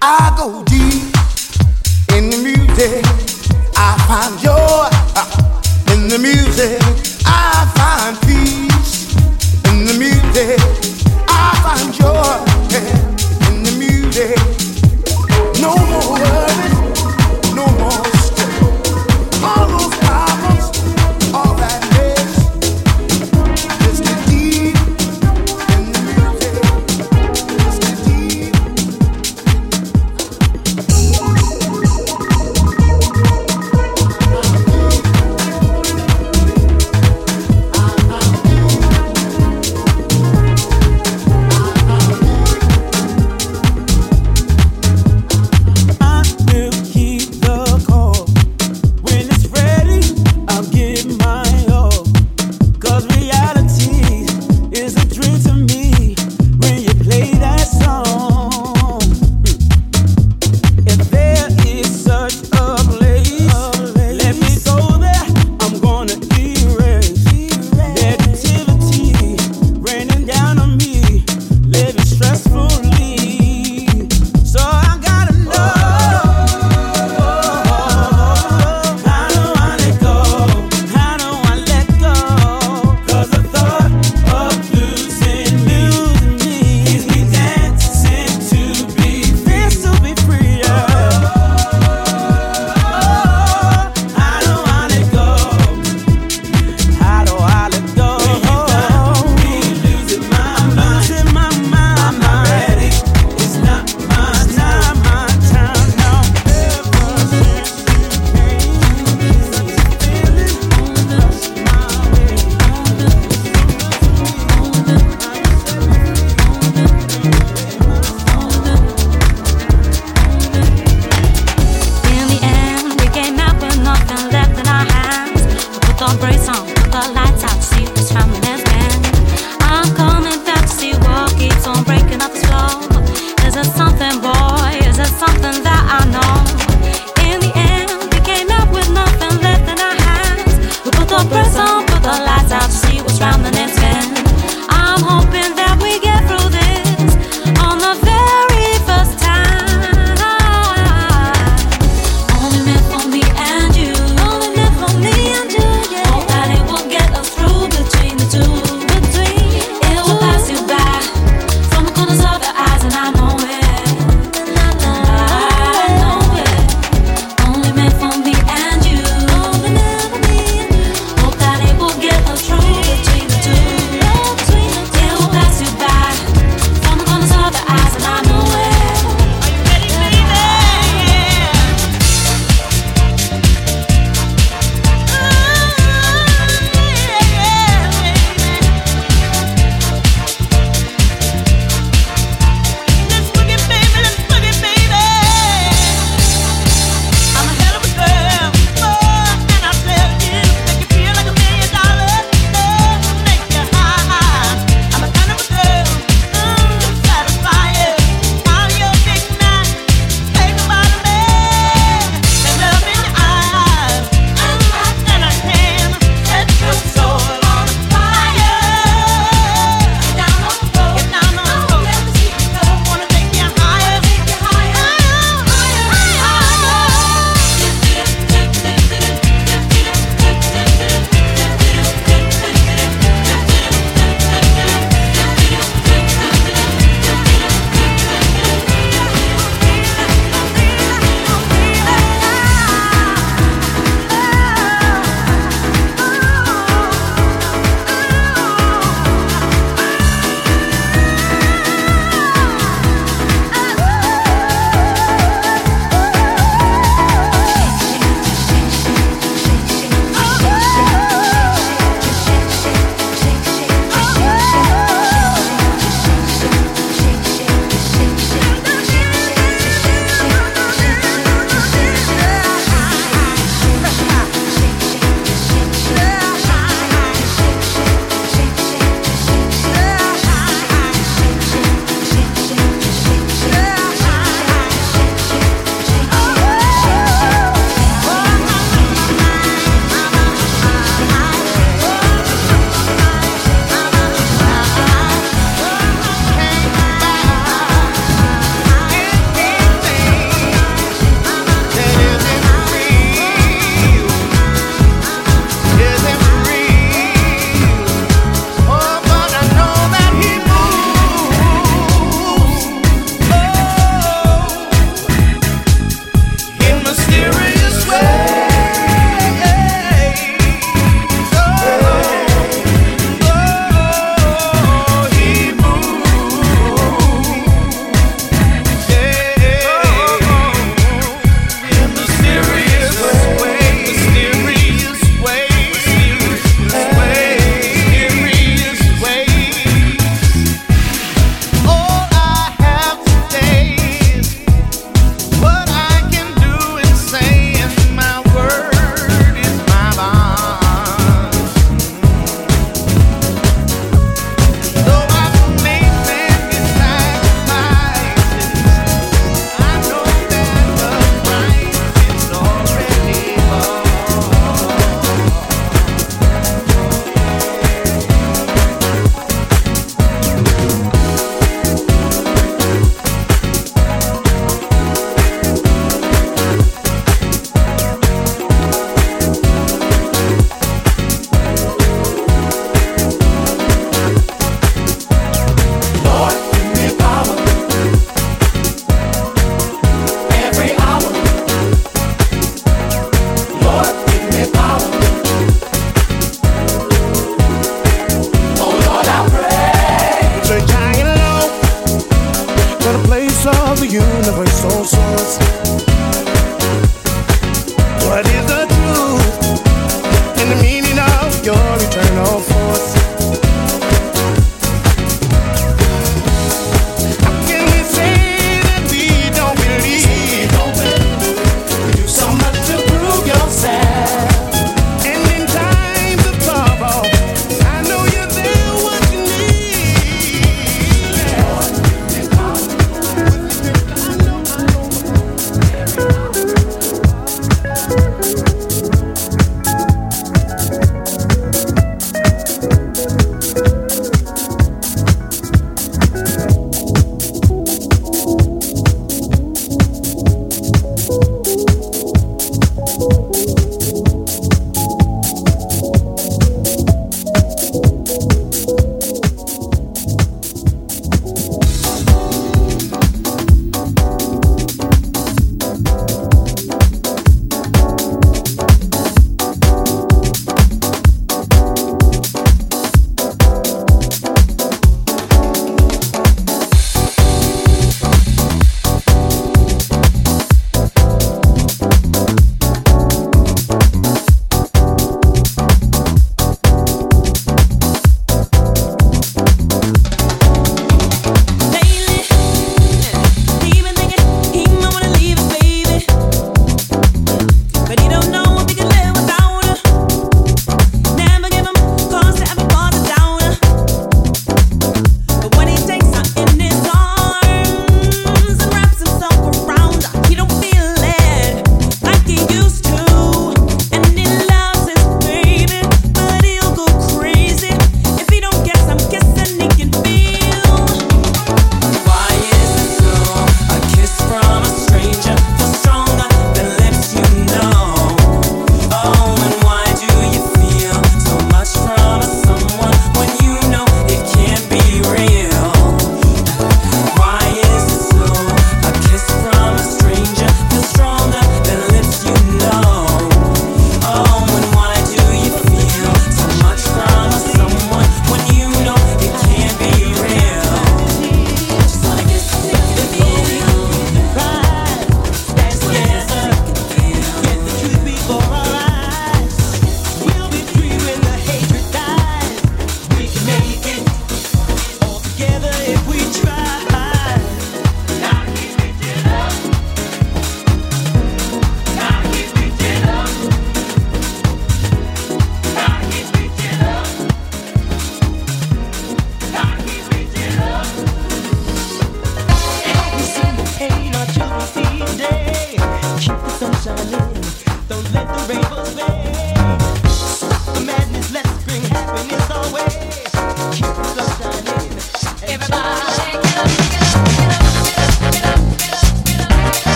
I go deep in the music. I find joy uh, in the music. I find peace in the music. I find joy in the music. No more words.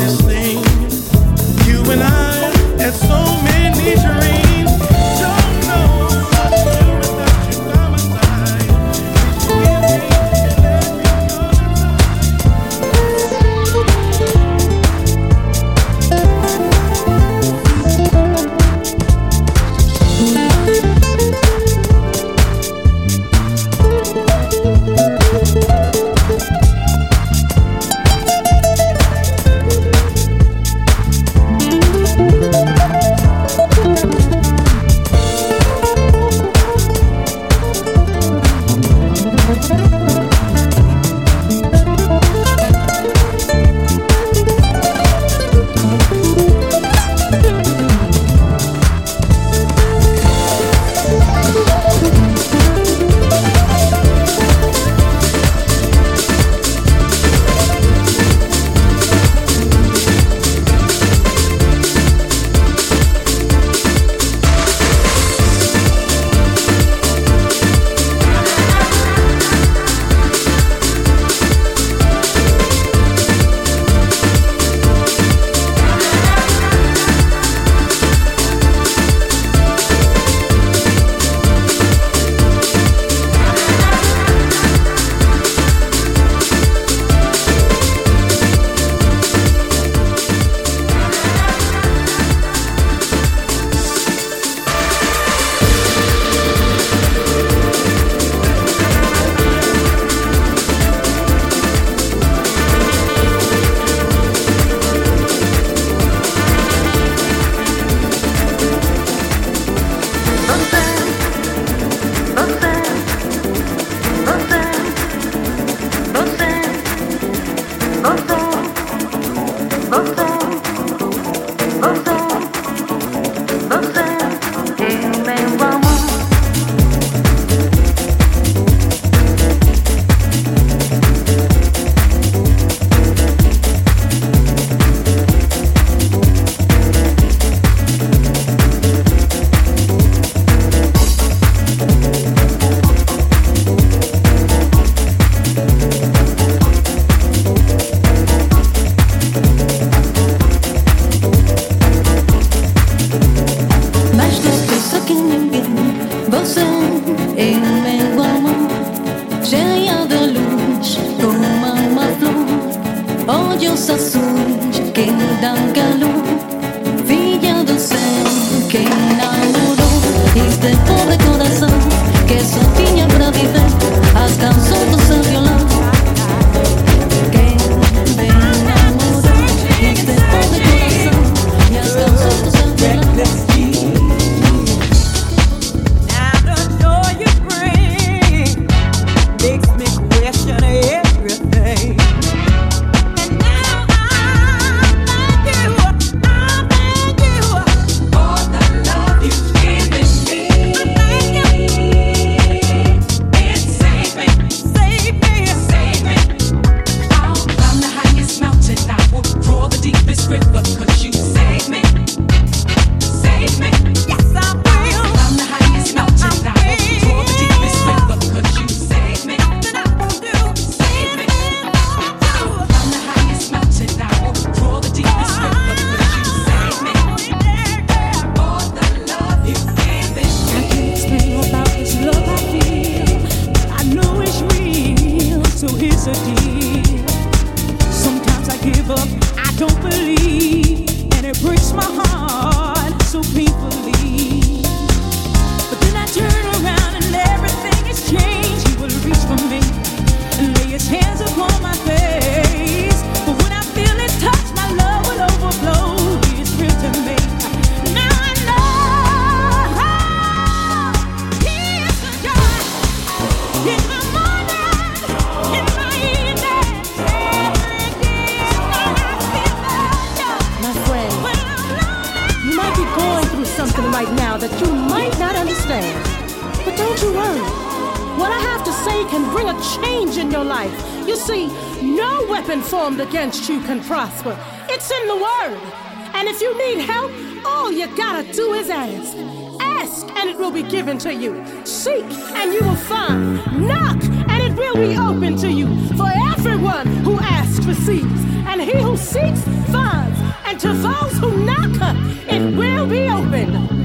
this thing. You and I, had so your life. You see, no weapon formed against you can prosper. It's in the Word. And if you need help, all you gotta do is ask. Ask and it will be given to you. Seek and you will find. Knock and it will be open to you. For everyone who asks receives. And he who seeks finds. And to those who knock, it will be opened.